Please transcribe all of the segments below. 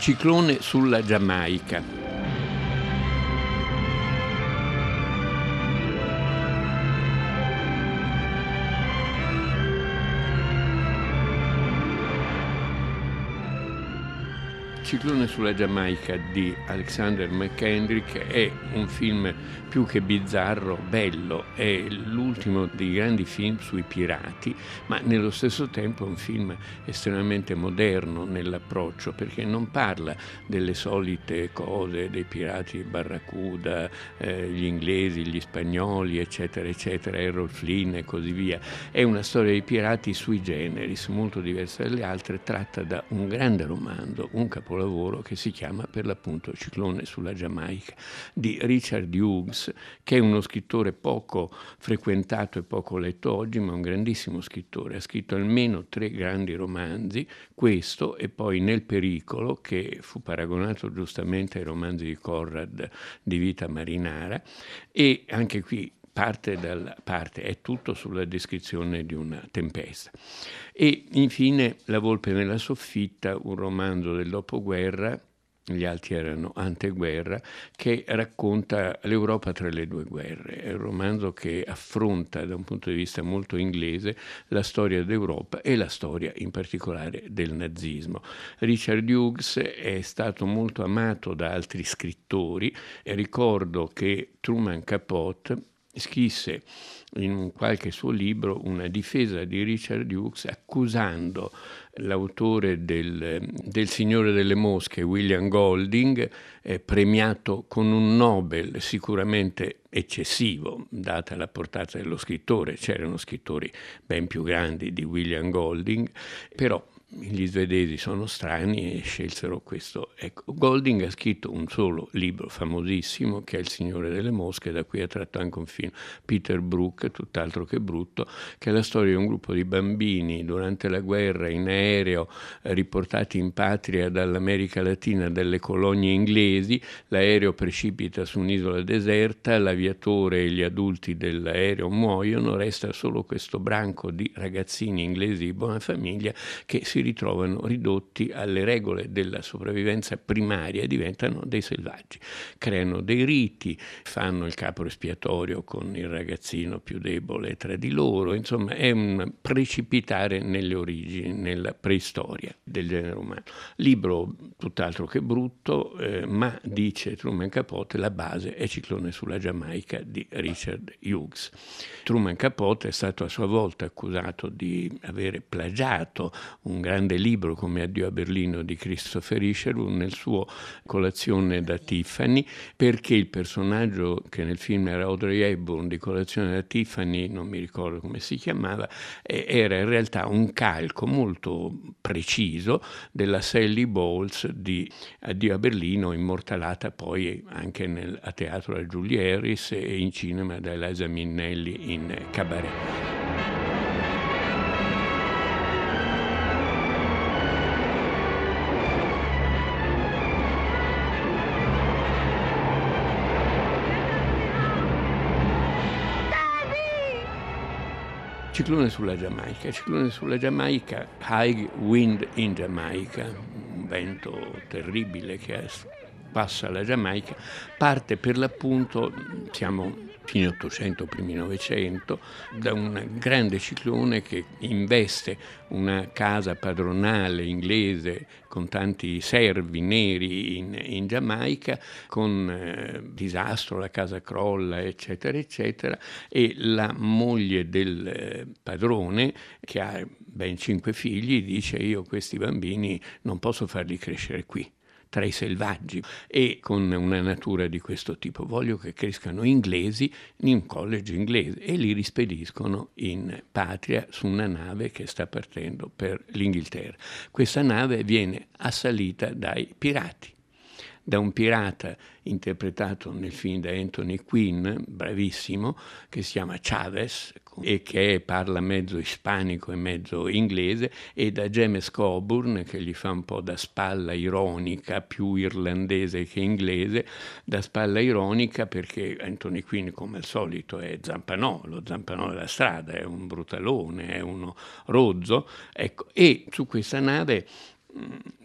Ciclone sulla Giamaica. Ciclone sulla Giamaica di Alexander McKendrick è un film più che bizzarro, bello, è l'ultimo dei grandi film sui pirati, ma nello stesso tempo è un film estremamente moderno nell'approccio perché non parla delle solite cose dei pirati Barracuda, eh, gli inglesi, gli spagnoli, eccetera, eccetera, Errol Flynn e così via. È una storia dei pirati sui generis, molto diversa dalle altre, tratta da un grande romanzo, un capolavoro capolavoro che si chiama per l'appunto Ciclone sulla Giamaica di Richard Hughes, che è uno scrittore poco frequentato e poco letto oggi, ma un grandissimo scrittore. Ha scritto almeno tre grandi romanzi, questo e poi Nel pericolo, che fu paragonato giustamente ai romanzi di Conrad di vita marinara, e anche qui parte dalla parte, è tutto sulla descrizione di una tempesta. E infine La volpe nella soffitta, un romanzo del dopoguerra, gli altri erano anteguerra, che racconta l'Europa tra le due guerre. È un romanzo che affronta da un punto di vista molto inglese la storia d'Europa e la storia in particolare del nazismo. Richard Hughes è stato molto amato da altri scrittori e ricordo che Truman Capote scrisse in qualche suo libro una difesa di Richard Hughes accusando l'autore del, del Signore delle Mosche, William Golding, eh, premiato con un Nobel sicuramente eccessivo, data la portata dello scrittore, c'erano scrittori ben più grandi di William Golding, però gli svedesi sono strani e scelsero questo. Ecco, Golding ha scritto un solo libro famosissimo che è Il Signore delle Mosche, da cui ha tratto anche un film, Peter Brook, tutt'altro che brutto, che è la storia di un gruppo di bambini durante la guerra in aereo eh, riportati in patria dall'America Latina dalle colonie inglesi, l'aereo precipita su un'isola deserta, l'aviatore e gli adulti dell'aereo muoiono, resta solo questo branco di ragazzini inglesi di buona famiglia che si ritrovano ridotti alle regole della sopravvivenza primaria e diventano dei selvaggi. Creano dei riti, fanno il capo espiatorio con il ragazzino più debole tra di loro, insomma è un precipitare nelle origini, nella preistoria del genere umano. Libro tutt'altro che brutto, eh, ma dice Truman Capote, la base è Ciclone sulla Giamaica di Richard Hughes. Truman Capote è stato a sua volta accusato di avere plagiato un grande libro come Addio a Berlino di Christopher Isherwood nel suo Colazione da Tiffany, perché il personaggio che nel film era Audrey Hepburn di Colazione da Tiffany, non mi ricordo come si chiamava, era in realtà un calco molto preciso della Sally Bowles di Addio a Berlino, immortalata poi anche nel, a teatro da Julie Harris e in cinema da Eliza Minnelli in Cabaret. Ciclone sulla Giamaica. Ciclone sulla Giamaica, high wind in Giamaica, un vento terribile che passa la Giamaica, parte per l'appunto, siamo fine 800, primi 900, da un grande ciclone che investe una casa padronale inglese con tanti servi neri in, in Giamaica, con eh, disastro, la casa crolla, eccetera, eccetera, e la moglie del eh, padrone, che ha ben cinque figli, dice io questi bambini non posso farli crescere qui tra i selvaggi e con una natura di questo tipo. Voglio che crescano inglesi in un college inglese e li rispediscono in patria su una nave che sta partendo per l'Inghilterra. Questa nave viene assalita dai pirati da un pirata interpretato nel film da Anthony Quinn, bravissimo, che si chiama Chavez e che parla mezzo ispanico e mezzo inglese, e da James Coburn che gli fa un po' da spalla ironica, più irlandese che inglese, da spalla ironica perché Anthony Quinn come al solito è Zampanò, lo Zampanò della strada, è un brutalone, è uno rozzo, ecco, e su questa nave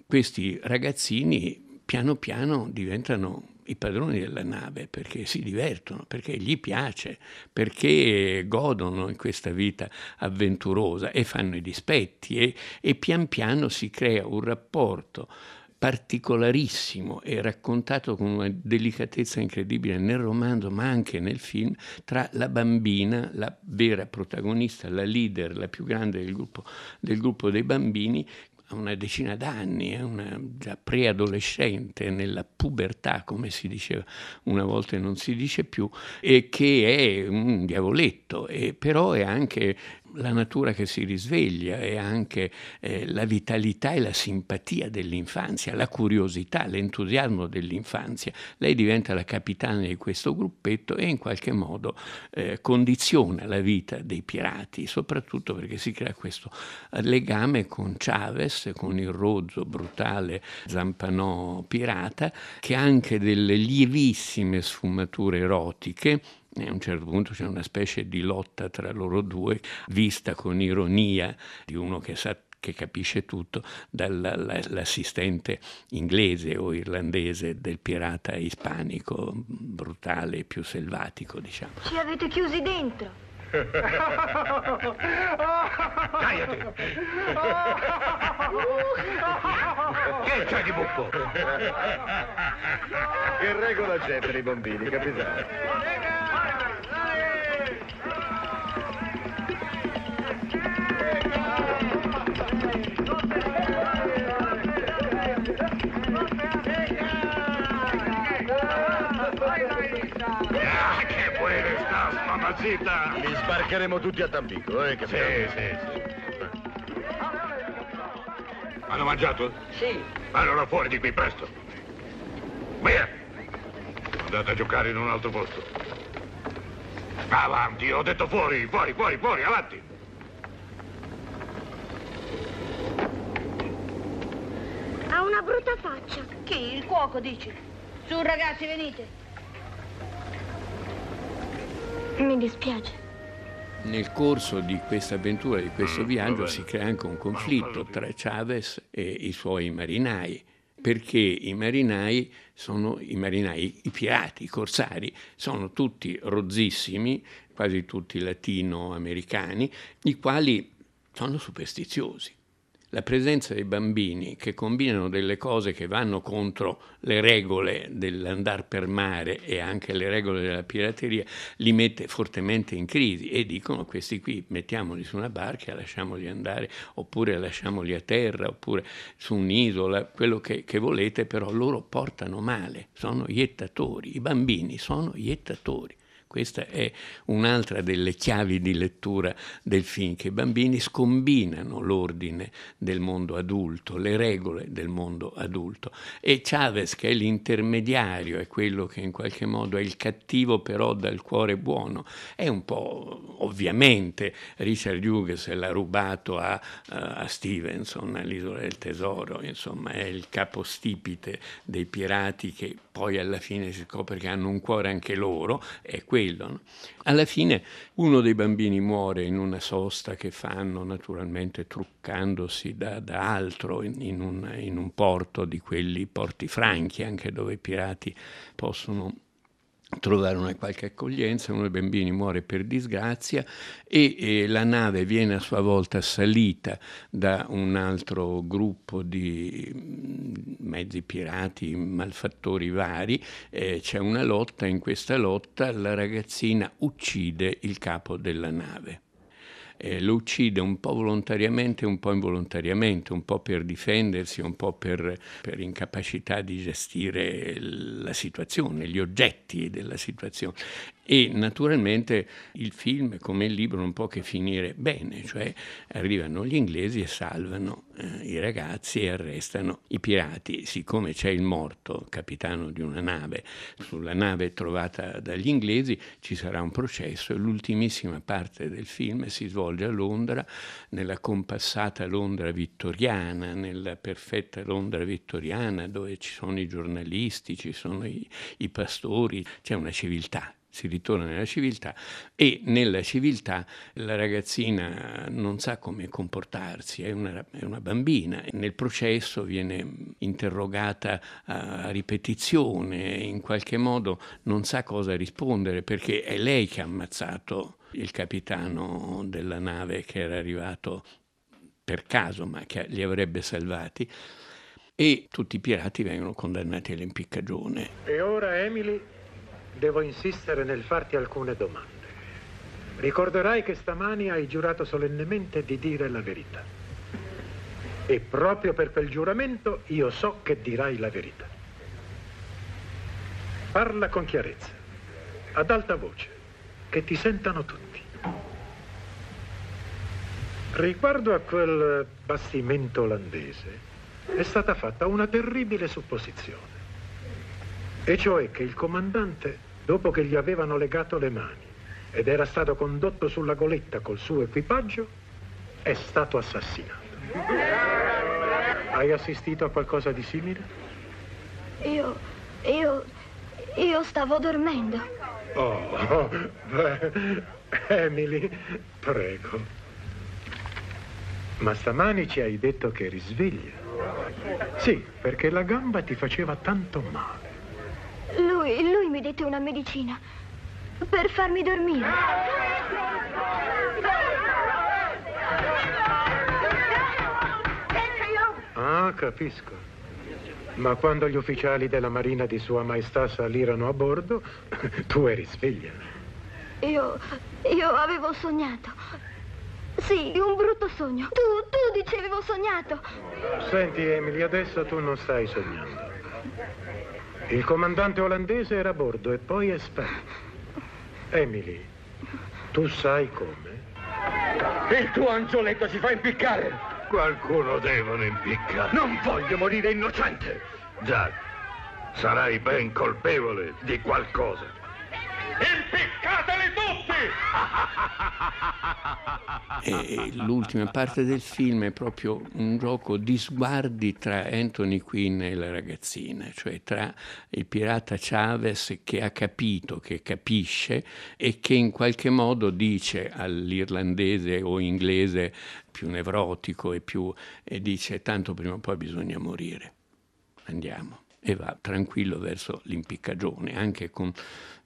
questi ragazzini piano piano diventano i padroni della nave perché si divertono, perché gli piace, perché godono in questa vita avventurosa e fanno i dispetti e, e pian piano si crea un rapporto particolarissimo e raccontato con una delicatezza incredibile nel romanzo ma anche nel film tra la bambina, la vera protagonista, la leader, la più grande del gruppo, del gruppo dei bambini una decina d'anni, è una già preadolescente, nella pubertà, come si diceva una volta e non si dice più, e che è un diavoletto, e però è anche la natura che si risveglia e anche eh, la vitalità e la simpatia dell'infanzia, la curiosità, l'entusiasmo dell'infanzia. Lei diventa la capitana di questo gruppetto e in qualche modo eh, condiziona la vita dei pirati, soprattutto perché si crea questo legame con Chavez, con il rozzo, brutale Zampanò pirata, che ha anche delle lievissime sfumature erotiche e a un certo punto c'è una specie di lotta tra loro due, vista con ironia di uno che sa che capisce tutto, dall'assistente inglese o irlandese del pirata ispanico, brutale e più selvatico, diciamo. Ci avete chiusi dentro. Che c'è di buffo? Che regola c'è per i bambini, capitano? Mamacita! Li sbarcheremo tutti a Tampico, eh, capitano? Sì, sì, sì. Hanno mangiato? Sì. Allora fuori di qui, presto. Via! Andate a giocare in un altro posto. Avanti, ho detto fuori, fuori, fuori, fuori, avanti! Ha una brutta faccia. Chi? Il cuoco, dici? Su, ragazzi, venite. Mi dispiace. Nel corso di questa avventura, di questo mm, viaggio, si crea anche un conflitto tra Chavez e i suoi marinai, perché i marinai sono i marinai, i pirati, i corsari, sono tutti rozzissimi, quasi tutti latinoamericani, i quali sono superstiziosi la presenza dei bambini che combinano delle cose che vanno contro le regole dell'andare per mare e anche le regole della pirateria li mette fortemente in crisi e dicono questi qui mettiamoli su una barca, lasciamoli andare oppure lasciamoli a terra oppure su un'isola, quello che, che volete, però loro portano male, sono iettatori, i bambini sono iettatori. Questa è un'altra delle chiavi di lettura del film, che i bambini scombinano l'ordine del mondo adulto, le regole del mondo adulto. E Chavez, che è l'intermediario, è quello che in qualche modo è il cattivo però dal cuore buono, è un po' ovviamente Richard Hughes l'ha rubato a, a Stevenson, all'Isola del Tesoro, insomma è il capostipite dei pirati che poi alla fine si scopre che hanno un cuore anche loro, è quello quello. Alla fine uno dei bambini muore in una sosta che fanno naturalmente truccandosi da, da altro in, in, un, in un porto di quelli porti franchi, anche dove i pirati possono trovare una qualche accoglienza, uno dei bambini muore per disgrazia e, e, la nave viene a sua volta assalita da un altro gruppo di mm, mezzi pirati, malfattori vari, eh, c'è una lotta, in questa lotta la ragazzina uccide il capo della nave eh, lo uccide un po' volontariamente un po' involontariamente, un po' per difendersi, un po' per, per incapacità di gestire la situazione, gli oggetti della situazione. E naturalmente il film, come il libro, non può che finire bene, cioè arrivano gli inglesi e salvano eh, i ragazzi e arrestano i pirati. Siccome c'è il morto, capitano di una nave, sulla nave trovata dagli inglesi ci sarà un processo e l'ultimissima parte del film si svolge a Londra, nella compassata Londra vittoriana, nella perfetta Londra vittoriana dove ci sono i giornalisti, ci sono i, i pastori, c'è una civiltà si ritorna nella civiltà e nella civiltà la ragazzina non sa come comportarsi, è una, è una bambina. Nel processo viene interrogata a ripetizione, in qualche modo non sa cosa rispondere perché è lei che ha ammazzato il capitano della nave che era arrivato per caso ma che li avrebbe salvati e tutti i pirati vengono condannati all'impiccagione. E ora Emily devo insistere nel farti alcune domande. Ricorderai che stamani hai giurato solennemente di dire la verità. E proprio per quel giuramento io so che dirai la verità. Parla con chiarezza, ad alta voce, che ti sentano tutti. Riguardo a quel bastimento olandese, è stata fatta una terribile supposizione. E cioè che il comandante, dopo che gli avevano legato le mani ed era stato condotto sulla goletta col suo equipaggio, è stato assassinato. Hai assistito a qualcosa di simile? Io, io, io stavo dormendo. Oh, beh, Emily, prego. Ma stamani ci hai detto che eri sveglia. Sì, perché la gamba ti faceva tanto male. Mi dette una medicina per farmi dormire. Ah, capisco. Ma quando gli ufficiali della Marina di Sua Maestà salirono a bordo, tu eri sveglia. Io, io avevo sognato. Sì, un brutto sogno. Tu, tu dicevi avevo sognato. Senti, Emily, adesso tu non stai sognando. Il comandante olandese era a bordo e poi è sparito. Emily, tu sai come? Il tuo angioletto si fa impiccare! Qualcuno devono impiccare. Non voglio morire innocente! Jack, sarai ben colpevole di qualcosa. Impiccateli E l'ultima parte del film è proprio un gioco di sguardi tra Anthony Quinn e la ragazzina, cioè tra il pirata Chavez che ha capito, che capisce e che in qualche modo dice all'irlandese o inglese più nevrotico e più e dice tanto prima o poi bisogna morire. Andiamo e va tranquillo verso l'impiccagione, anche con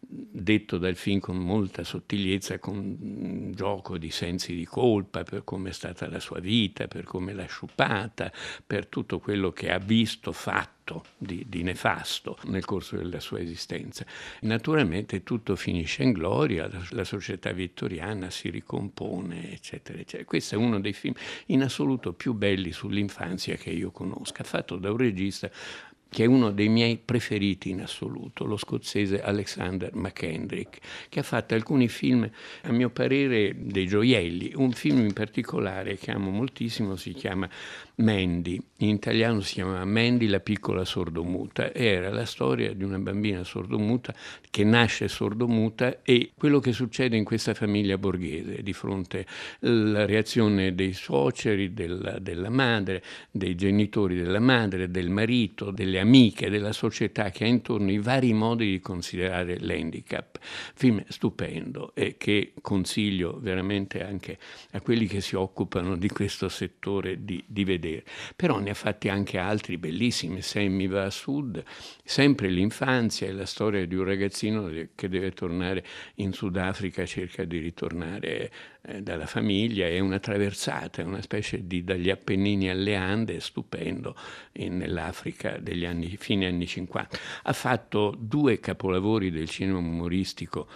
detto dal film con molta sottigliezza, con un gioco di sensi di colpa per come è stata la sua vita, per come l'ha sciupata, per tutto quello che ha visto, fatto di, di, nefasto nel corso della sua esistenza. Naturalmente tutto finisce in gloria, la, la società vittoriana si ricompone, eccetera, eccetera. Questo è uno dei film in assoluto più belli sull'infanzia che io conosca, fatto da un regista che è uno dei miei preferiti in assoluto, lo scozzese Alexander McKendrick, che ha fatto alcuni film, a mio parere, dei gioielli. Un film in particolare che amo moltissimo si chiama Mandy, in italiano si chiama Mandy la piccola sordomuta, era la storia di una bambina sordomuta che nasce sordomuta e quello che succede in questa famiglia borghese di fronte alla reazione dei suoceri, della, della madre, dei genitori della madre, del marito, delle amiche, della società che ha intorno i vari modi di considerare l'handicap. Film stupendo e che consiglio veramente anche a quelli che si occupano di questo settore di, di vedere. Però ne ha fatti anche altri bellissimi, Sammy va a sud, sempre l'infanzia e la storia di un ragazzino che deve tornare in Sudafrica, cerca di ritornare eh, dalla famiglia, è una traversata, è una specie di dagli Appennini alle Ande, stupendo, nell'Africa degli anni, fine anni 50. Ha fatto due capolavori del cinema umoristico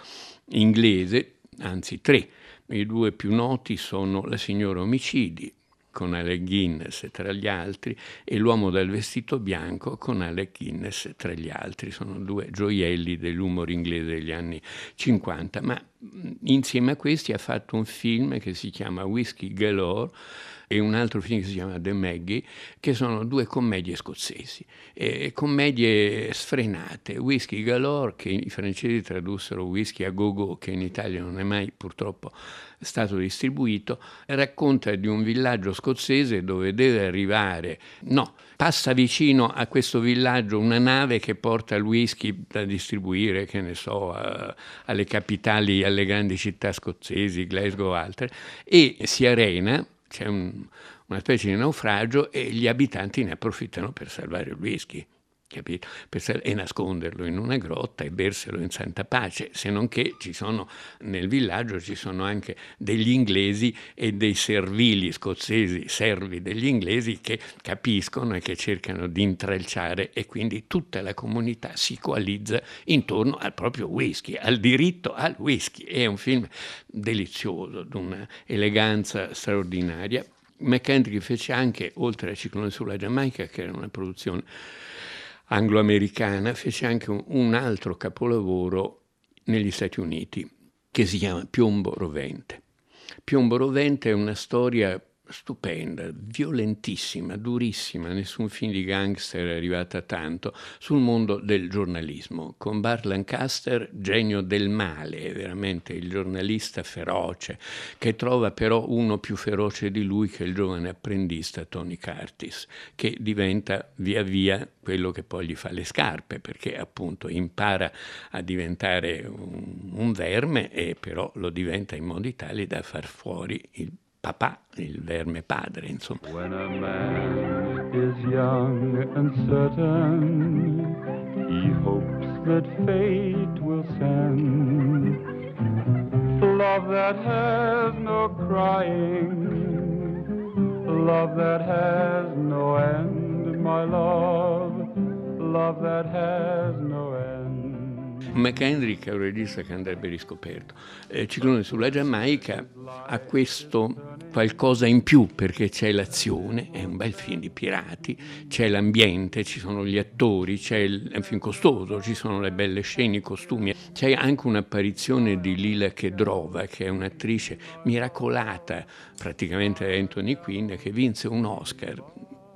inglese, anzi tre. I due più noti sono La signora Omicidi, con Alec Guinness tra gli altri e L'uomo dal vestito bianco con Alec Guinness tra gli altri. Sono due gioielli dell'umore inglese degli anni 50, ma insieme a questi ha fatto un film che si chiama Whiskey Galore e un altro film che si chiama The Maggie, che sono due commedie scozzesi, e commedie sfrenate. Whisky Galore, che i francesi tradussero Whisky a go-go, che in Italia non è mai purtroppo stato distribuito, racconta di un villaggio scozzese dove deve arrivare, no, passa vicino a questo villaggio una nave che porta il whisky da distribuire, che ne so, a, alle capitali, alle grandi città scozzesi, Glasgow o altre, e si arena c'è un, una specie di naufragio e gli abitanti ne approfittano per salvare il whisky. Capito? E nasconderlo in una grotta e berselo in santa pace, se non che ci sono nel villaggio ci sono anche degli inglesi e dei servili scozzesi, servi degli inglesi che capiscono e che cercano di intralciare e quindi tutta la comunità si coalizza intorno al proprio whisky, al diritto al whisky. È un film delizioso, di un'eleganza straordinaria. McKendrick fece anche, oltre a Ciclone sulla Giamaica, che era una produzione anglo-americana, fece anche un, un altro capolavoro negli Stati Uniti che si chiama Piombo Rovente. Piombo Rovente è una storia stupenda, violentissima, durissima, nessun film di gangster è arrivata tanto, sul mondo del giornalismo, con Bart Lancaster, genio del male, veramente il giornalista feroce, che trova però uno più feroce di lui che il giovane apprendista Tony Curtis, che diventa via via quello che poi gli fa le scarpe, perché appunto impara a diventare un, un verme e però lo diventa in modi tali da far fuori il papà, il verme padre, insomma. When a man is young and certain, he hopes that fate will send love that has no crying, love that has no end, my love, love that has no McHenrick è un regista che andrebbe riscoperto. Eh, Ciclone sulla Giamaica ha questo qualcosa in più perché c'è l'azione, è un bel film di pirati, c'è l'ambiente, ci sono gli attori, il, è un film costoso, ci sono le belle scene, i costumi, c'è anche un'apparizione di Lila Kedrova che è un'attrice miracolata praticamente Anthony Quinn che vinse un Oscar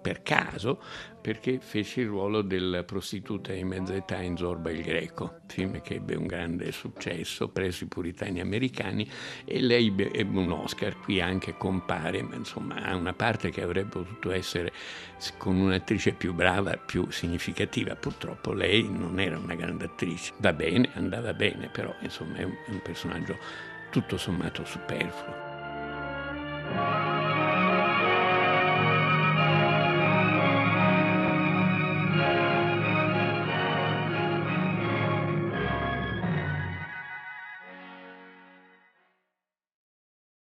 per caso perché fece il ruolo della prostituta di mezza età in Zorba il Greco, film che ebbe un grande successo presso i puritani americani e lei ebbe un Oscar, qui anche compare, ma insomma ha una parte che avrebbe potuto essere con un'attrice più brava, più significativa, purtroppo lei non era una grande attrice, va bene, andava bene, però insomma è un personaggio tutto sommato superfluo.